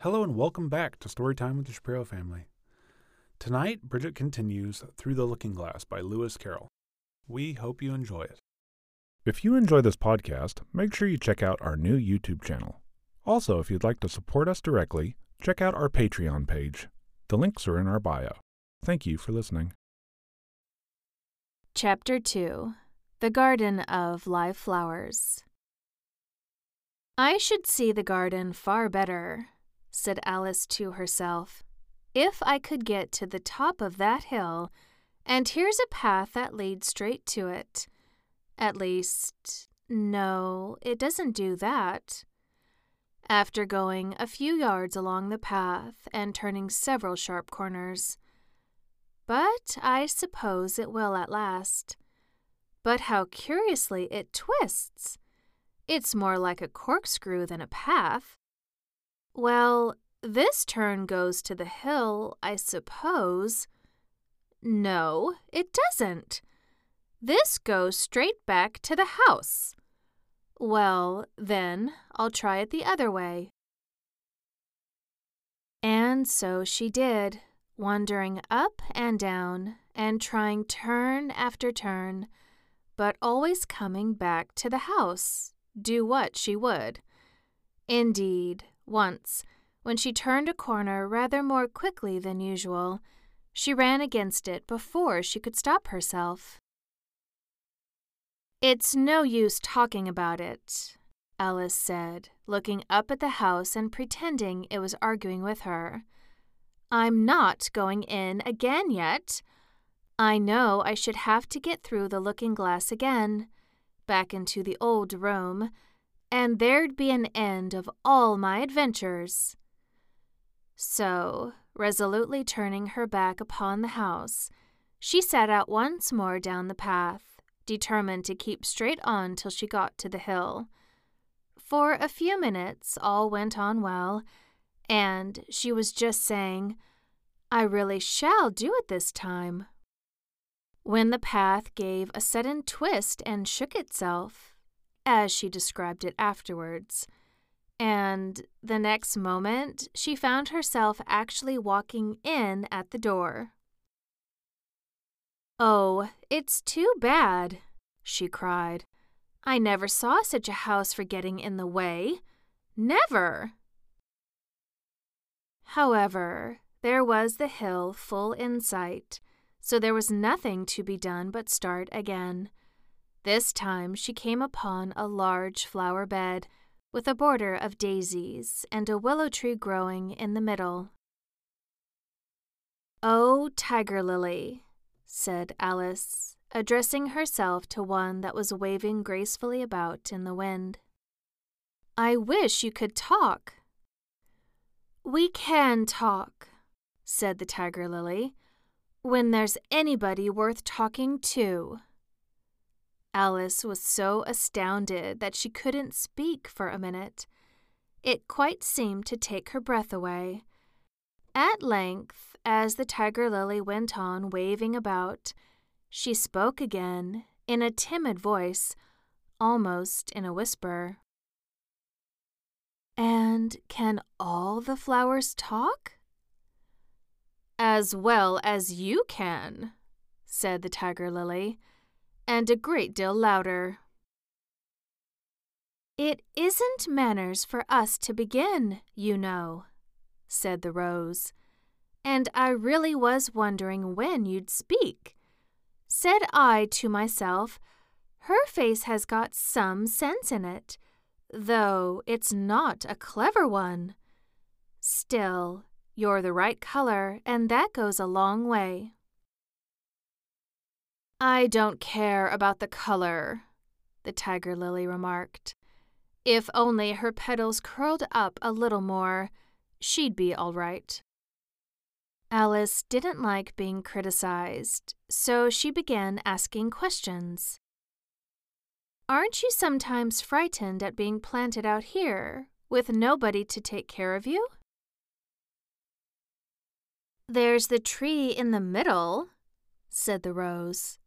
Hello and welcome back to Storytime with the Shapiro family. Tonight, Bridget continues Through the Looking Glass by Lewis Carroll. We hope you enjoy it. If you enjoy this podcast, make sure you check out our new YouTube channel. Also, if you'd like to support us directly, check out our Patreon page. The links are in our bio. Thank you for listening. Chapter 2 The Garden of Live Flowers. I should see the garden far better, said Alice to herself, if I could get to the top of that hill, and here's a path that leads straight to it. At least, no, it doesn't do that. After going a few yards along the path and turning several sharp corners, but I suppose it will at last. But how curiously it twists! It's more like a corkscrew than a path. Well, this turn goes to the hill, I suppose. No, it doesn't. This goes straight back to the house. Well, then, I'll try it the other way. And so she did, wandering up and down and trying turn after turn, but always coming back to the house, do what she would. Indeed, once, when she turned a corner rather more quickly than usual, she ran against it before she could stop herself. It's no use talking about it, Alice said, looking up at the house and pretending it was arguing with her. I'm not going in again yet. I know I should have to get through the looking glass again, back into the old room, and there'd be an end of all my adventures. So, resolutely turning her back upon the house, she set out once more down the path, determined to keep straight on till she got to the hill. For a few minutes all went on well, and she was just saying, I really shall do it this time. When the path gave a sudden twist and shook itself, as she described it afterwards, and the next moment she found herself actually walking in at the door. Oh, it's too bad, she cried. I never saw such a house for getting in the way. Never! However, there was the hill full in sight, so there was nothing to be done but start again. This time she came upon a large flower bed with a border of daisies and a willow tree growing in the middle. Oh, Tiger Lily, said Alice, addressing herself to one that was waving gracefully about in the wind. I wish you could talk. We can talk, said the tiger lily, when there's anybody worth talking to. Alice was so astounded that she couldn't speak for a minute. It quite seemed to take her breath away. At length, as the tiger lily went on waving about, she spoke again in a timid voice, almost in a whisper. And can all the flowers talk? As well as you can, said the tiger lily and a great deal louder. It isn't manners for us to begin, you know, said the rose, and I really was wondering when you'd speak. Said I to myself, her face has got some sense in it, though it's not a clever one. Still, you're the right color, and that goes a long way. I don't care about the color, the tiger lily remarked. If only her petals curled up a little more, she'd be all right. Alice didn't like being criticized, so she began asking questions. Aren't you sometimes frightened at being planted out here, with nobody to take care of you? There's the tree in the middle, said the rose.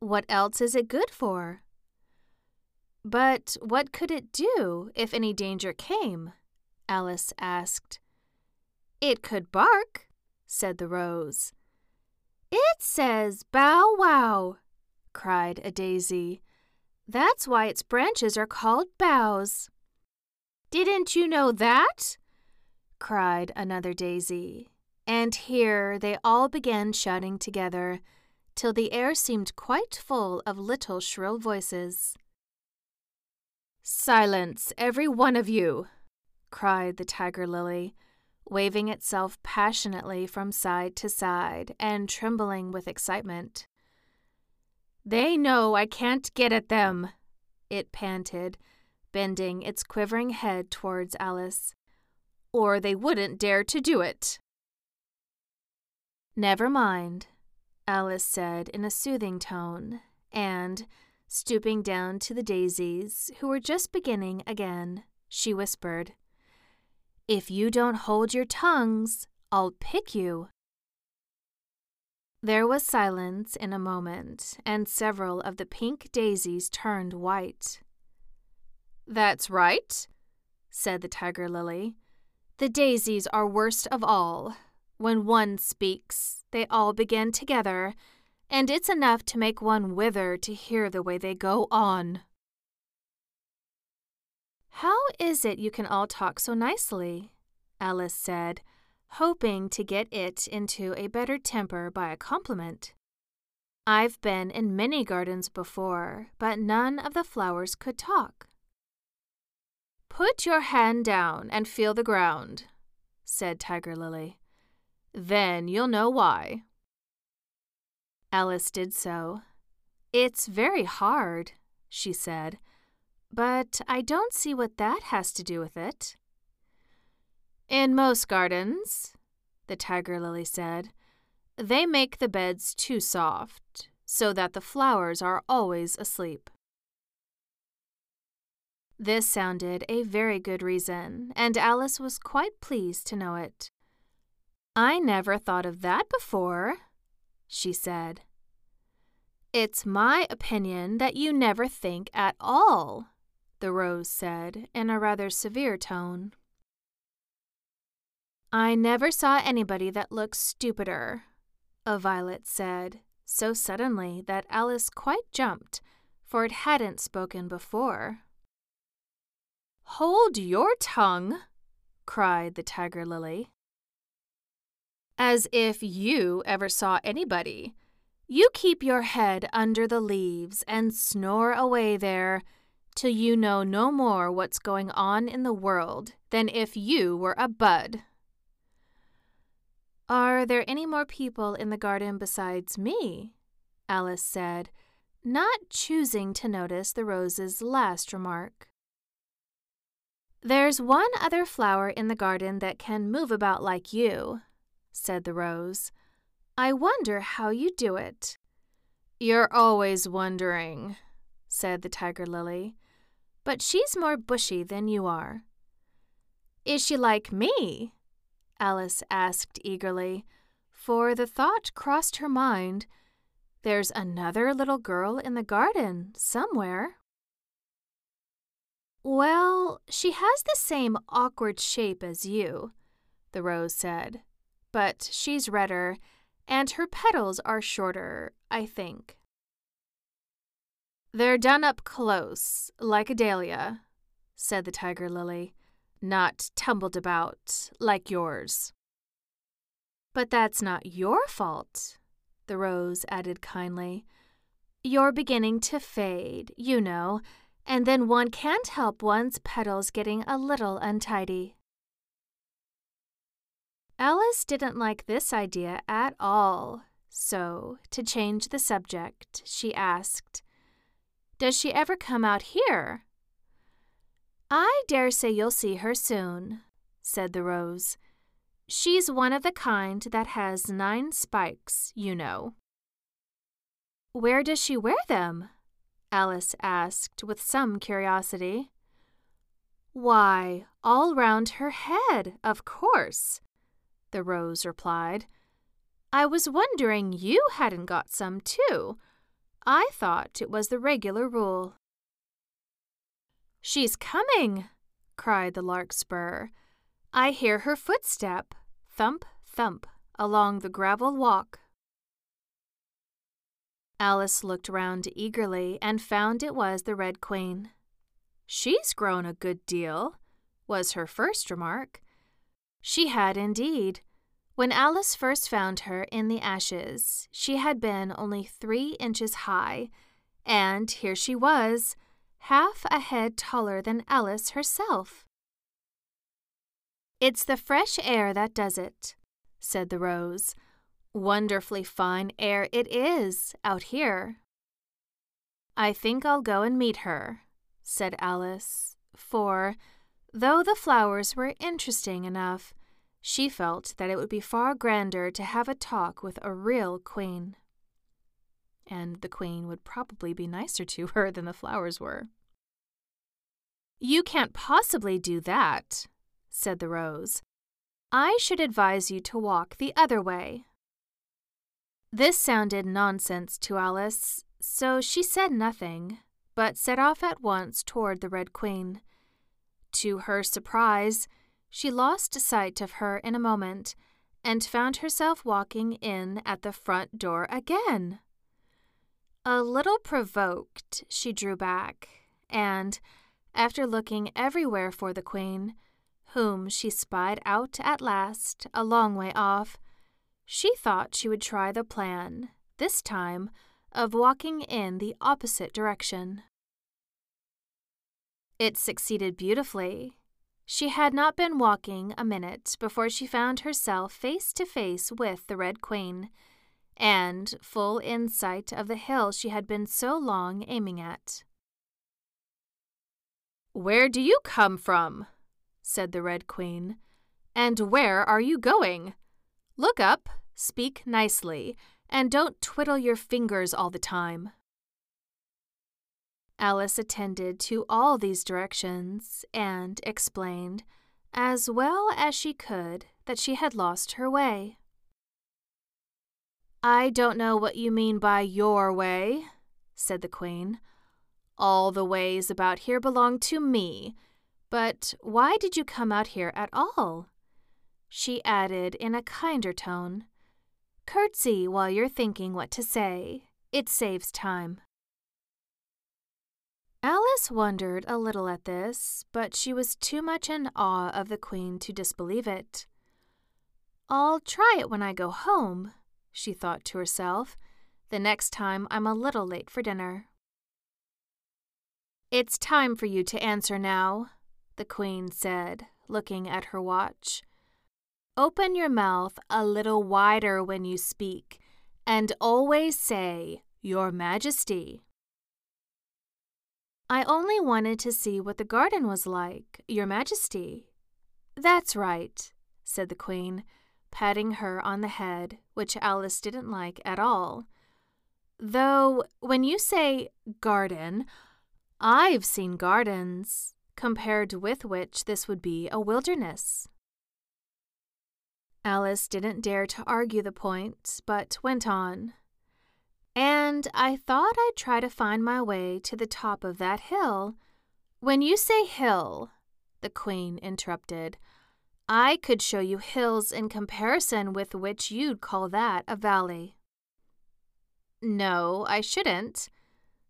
What else is it good for? But what could it do if any danger came? Alice asked. It could bark, said the rose. It says bow wow, cried a daisy. That's why its branches are called boughs. Didn't you know that? cried another daisy. And here they all began shouting together, till the air seemed quite full of little shrill voices. Silence, every one of you! cried the tiger lily, waving itself passionately from side to side and trembling with excitement. They know I can't get at them, it panted, bending its quivering head towards Alice, or they wouldn't dare to do it. Never mind, Alice said in a soothing tone, and, stooping down to the daisies, who were just beginning again, she whispered, If you don't hold your tongues, I'll pick you. There was silence in a moment, and several of the pink daisies turned white. That's right, said the tiger lily. The daisies are worst of all. When one speaks, they all begin together, and it's enough to make one wither to hear the way they go on. How is it you can all talk so nicely? Alice said hoping to get it into a better temper by a compliment. I've been in many gardens before, but none of the flowers could talk. Put your hand down and feel the ground, said Tiger Lily. Then you'll know why. Alice did so. It's very hard, she said, but I don't see what that has to do with it. In most gardens, the tiger lily said, they make the beds too soft, so that the flowers are always asleep. This sounded a very good reason, and Alice was quite pleased to know it. I never thought of that before, she said. It's my opinion that you never think at all, the rose said in a rather severe tone. I never saw anybody that looked stupider, a violet said, so suddenly that Alice quite jumped, for it hadn't spoken before. Hold your tongue, cried the tiger lily. As if you ever saw anybody. You keep your head under the leaves and snore away there till you know no more what's going on in the world than if you were a bud. Are there any more people in the garden besides me? Alice said, not choosing to notice the rose's last remark. There's one other flower in the garden that can move about like you, said the rose. I wonder how you do it. You're always wondering, said the tiger lily. But she's more bushy than you are. Is she like me? Alice asked eagerly, for the thought crossed her mind there's another little girl in the garden somewhere. Well, she has the same awkward shape as you, the rose said, but she's redder, and her petals are shorter, I think. They're done up close, like a dahlia, said the tiger lily not tumbled about like yours. But that's not your fault, the rose added kindly. You're beginning to fade, you know, and then one can't help one's petals getting a little untidy. Alice didn't like this idea at all, so, to change the subject, she asked, Does she ever come out here? I dare say you'll see her soon, said the rose. She's one of the kind that has nine spikes, you know. Where does she wear them? Alice asked with some curiosity. Why, all round her head, of course, the rose replied. I was wondering you hadn't got some too. I thought it was the regular rule. She's coming, cried the larkspur. I hear her footstep. thump, thump along the gravel walk. Alice looked round eagerly and found it was the Red Queen. She's grown a good deal, was her first remark. She had indeed. When Alice first found her in the ashes, she had been only three inches high, and here she was, half a head taller than Alice herself. It's the fresh air that does it, said the rose. Wonderfully fine air it is out here. I think I'll go and meet her, said Alice, for, though the flowers were interesting enough, she felt that it would be far grander to have a talk with a real queen. And the queen would probably be nicer to her than the flowers were. You can't possibly do that, said the rose. I should advise you to walk the other way. This sounded nonsense to Alice, so she said nothing, but set off at once toward the Red Queen. To her surprise, she lost sight of her in a moment and found herself walking in at the front door again. A little provoked, she drew back, and, after looking everywhere for the Queen, whom she spied out at last a long way off, she thought she would try the plan, this time, of walking in the opposite direction. It succeeded beautifully. She had not been walking a minute before she found herself face to face with the Red Queen, and full in sight of the hill she had been so long aiming at. Where do you come from? said the Red Queen. And where are you going? Look up, speak nicely, and don't twiddle your fingers all the time. Alice attended to all these directions and explained, as well as she could, that she had lost her way. I don't know what you mean by your way, said the Queen. All the ways about here belong to me, but why did you come out here at all? She added in a kinder tone. Curtsy while you're thinking what to say. It saves time. Alice wondered a little at this, but she was too much in awe of the Queen to disbelieve it. I'll try it when I go home, she thought to herself, the next time I'm a little late for dinner. It's time for you to answer now, the Queen said, looking at her watch. Open your mouth a little wider when you speak, and always say, Your Majesty. I only wanted to see what the garden was like, Your Majesty. That's right, said the Queen, patting her on the head, which Alice didn't like at all. Though, when you say garden, I've seen gardens, compared with which this would be a wilderness. Alice didn't dare to argue the point, but went on. And I thought I'd try to find my way to the top of that hill. When you say hill, the Queen interrupted, I could show you hills in comparison with which you'd call that a valley. No, I shouldn't,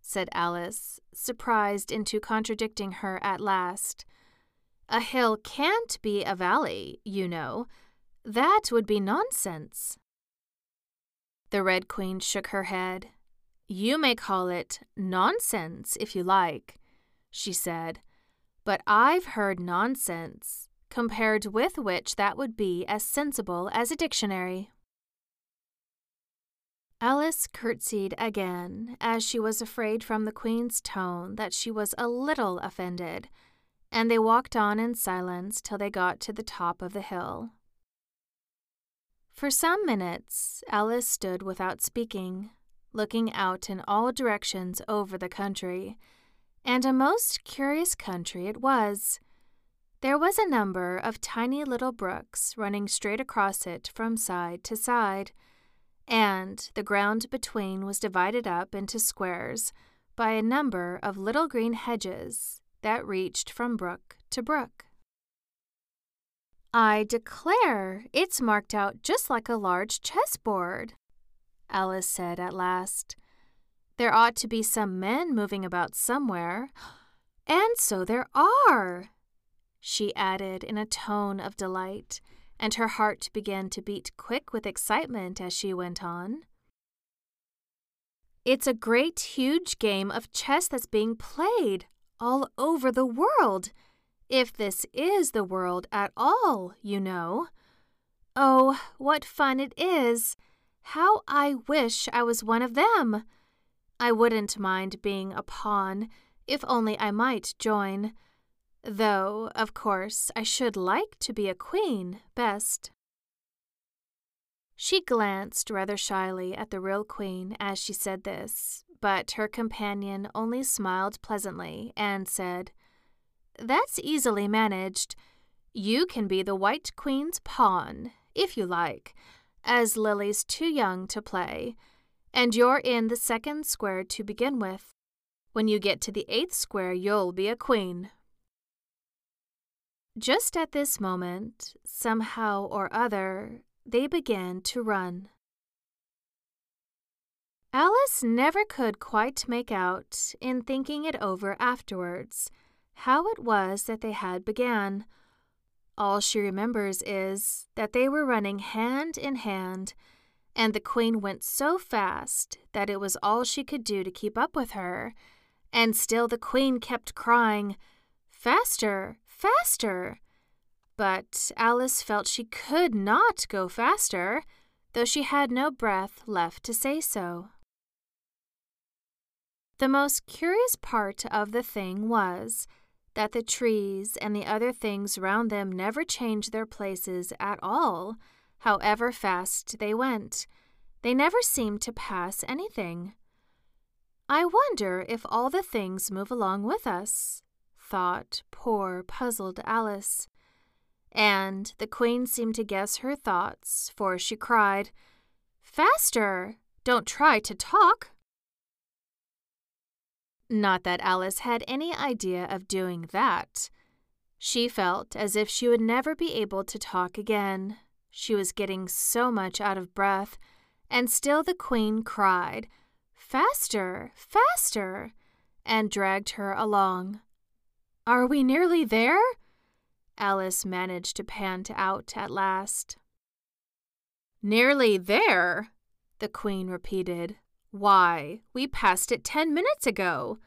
said Alice, surprised into contradicting her at last. A hill can't be a valley, you know. That would be nonsense. The Red Queen shook her head. You may call it nonsense if you like, she said, but I've heard nonsense, compared with which that would be as sensible as a dictionary. Alice curtsied again, as she was afraid from the Queen's tone that she was a little offended, and they walked on in silence till they got to the top of the hill. For some minutes, Alice stood without speaking, looking out in all directions over the country, and a most curious country it was. There was a number of tiny little brooks running straight across it from side to side and the ground between was divided up into squares by a number of little green hedges that reached from brook to brook. I declare, it's marked out just like a large chessboard, Alice said at last. There ought to be some men moving about somewhere. And so there are, she added in a tone of delight, and her heart began to beat quick with excitement as she went on. It's a great, huge game of chess that's being played all over the world. If this is the world at all, you know. Oh, what fun it is! How I wish I was one of them! I wouldn't mind being a pawn, if only I might join. Though, of course, I should like to be a queen best. She glanced rather shyly at the real queen as she said this, but her companion only smiled pleasantly and said, That's easily managed. You can be the White Queen's pawn, if you like, as Lily's too young to play, and you're in the second square to begin with. When you get to the eighth square, you'll be a queen. Just at this moment, somehow or other, they began to run. Alice never could quite make out, in thinking it over afterwards, how it was that they had began. All she remembers is that they were running hand in hand, and the queen went so fast that it was all she could do to keep up with her, and still the queen kept crying, Faster, faster! But Alice felt she could not go faster, though she had no breath left to say so. The most curious part of the thing was that the trees and the other things round them never changed their places at all, however fast they went. They never seemed to pass anything. I wonder if all the things move along with us, thought poor puzzled Alice. And the queen seemed to guess her thoughts, for she cried, Faster! Don't try to talk! Not that Alice had any idea of doing that. She felt as if she would never be able to talk again. She was getting so much out of breath, and still the queen cried, Faster! Faster! and dragged her along. Are we nearly there? Alice managed to pant out at last. Nearly there, the Queen repeated. Why, we passed it ten minutes ago.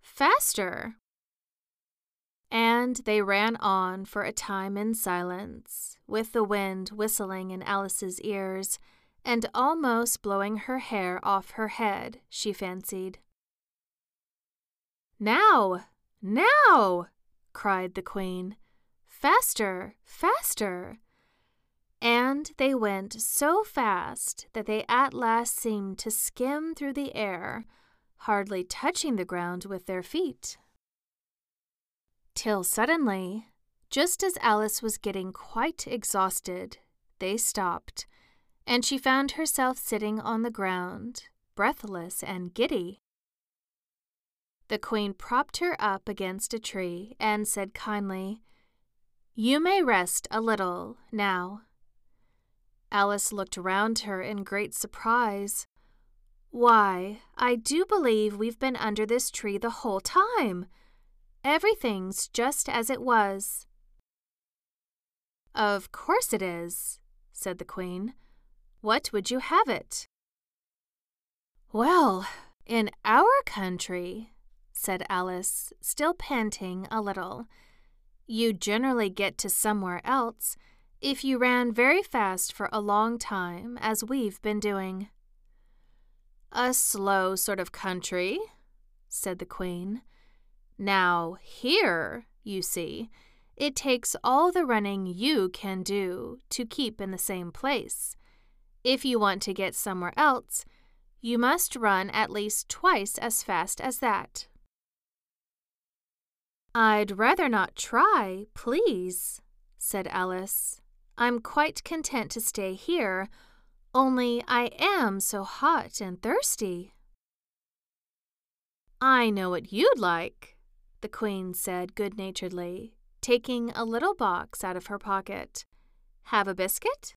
Faster. And they ran on for a time in silence, with the wind whistling in Alice's ears and almost blowing her hair off her head, she fancied. Now! Now! cried the Queen. Faster, faster! And they went so fast that they at last seemed to skim through the air, hardly touching the ground with their feet. Till suddenly, just as Alice was getting quite exhausted, they stopped, and she found herself sitting on the ground, breathless and giddy. The Queen propped her up against a tree and said kindly, you may rest a little now. Alice looked round her in great surprise. Why, I do believe we've been under this tree the whole time. Everything's just as it was. Of course it is, said the Queen. What would you have it? Well, in our country, said Alice, still panting a little, you generally get to somewhere else if you ran very fast for a long time, as we've been doing. A slow sort of country, said the Queen. Now, here, you see, it takes all the running you can do to keep in the same place. If you want to get somewhere else, you must run at least twice as fast as that. I'd rather not try, please, said Alice. I'm quite content to stay here, only I am so hot and thirsty. I know what you'd like, the Queen said good naturedly, taking a little box out of her pocket. Have a biscuit?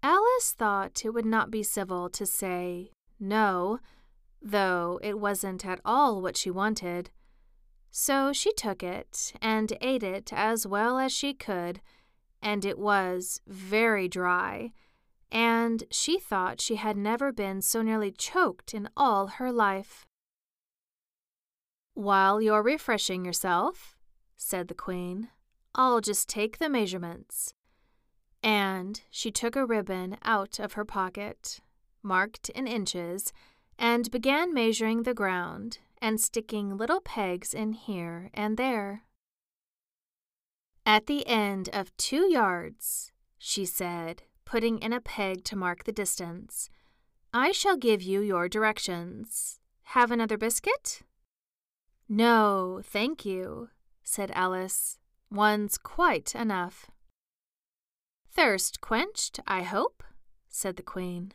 Alice thought it would not be civil to say no, though it wasn't at all what she wanted. So she took it and ate it as well as she could, and it was very dry, and she thought she had never been so nearly choked in all her life. While you're refreshing yourself, said the Queen, I'll just take the measurements. And she took a ribbon out of her pocket, marked in inches, and began measuring the ground and sticking little pegs in here and there. At the end of two yards, she said, putting in a peg to mark the distance, I shall give you your directions. Have another biscuit? No, thank you, said Alice. One's quite enough. Thirst quenched, I hope, said the Queen.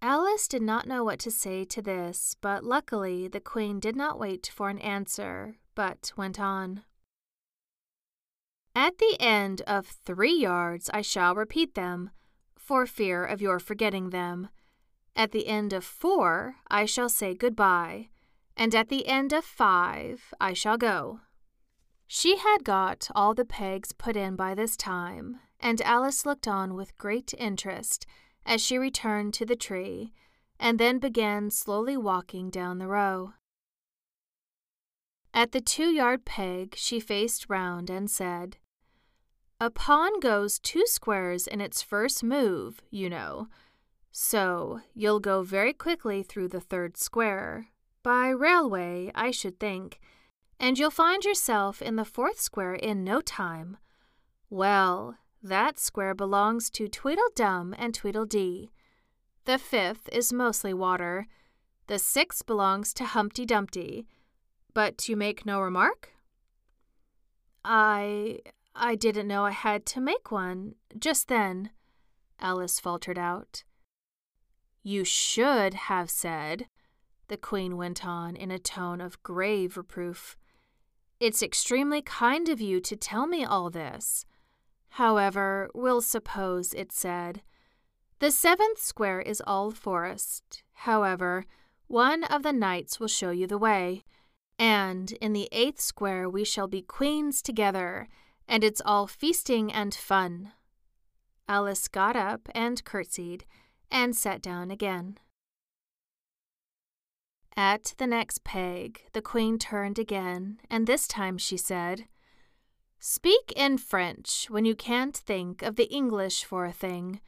Alice did not know what to say to this, but luckily the Queen did not wait for an answer, but went on. At the end of three yards I shall repeat them, for fear of your forgetting them. At the end of four I shall say good-bye, and at the end of five I shall go. She had got all the pegs put in by this time, and Alice looked on with great interest as she returned to the tree and then began slowly walking down the row. At the two yard peg, she faced round and said, A pawn goes two squares in its first move, you know. So you'll go very quickly through the third square, by railway, I should think, and you'll find yourself in the fourth square in no time. Well, that square belongs to Tweedledum and Tweedledee. The fifth is mostly water. The sixth belongs to Humpty Dumpty. But you make no remark? I. I didn't know I had to make one just then, Alice faltered out. You should have said, the Queen went on in a tone of grave reproof. It's extremely kind of you to tell me all this. However, we'll suppose it said, The seventh square is all forest. However, one of the knights will show you the way. And in the eighth square we shall be queens together, and it's all feasting and fun. Alice got up and curtsied, and sat down again. At the next peg, the queen turned again, and this time she said, Speak in French when you can't think of the English for a thing.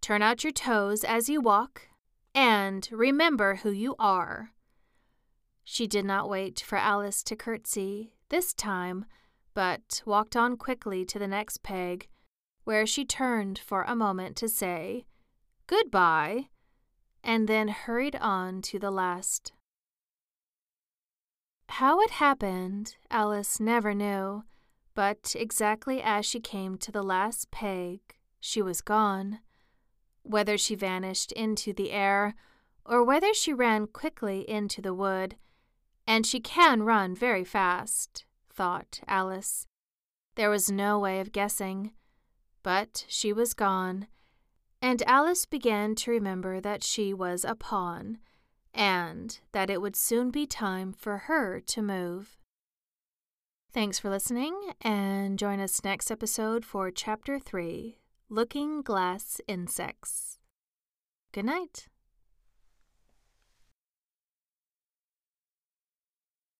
Turn out your toes as you walk, and remember who you are. She did not wait for Alice to curtsy this time, but walked on quickly to the next peg, where she turned for a moment to say, Good-bye, and then hurried on to the last. How it happened, Alice never knew. But exactly as she came to the last peg, she was gone. Whether she vanished into the air, or whether she ran quickly into the wood, and she can run very fast, thought Alice. There was no way of guessing. But she was gone, and Alice began to remember that she was a pawn, and that it would soon be time for her to move. Thanks for listening, and join us next episode for Chapter 3 Looking Glass Insects. Good night.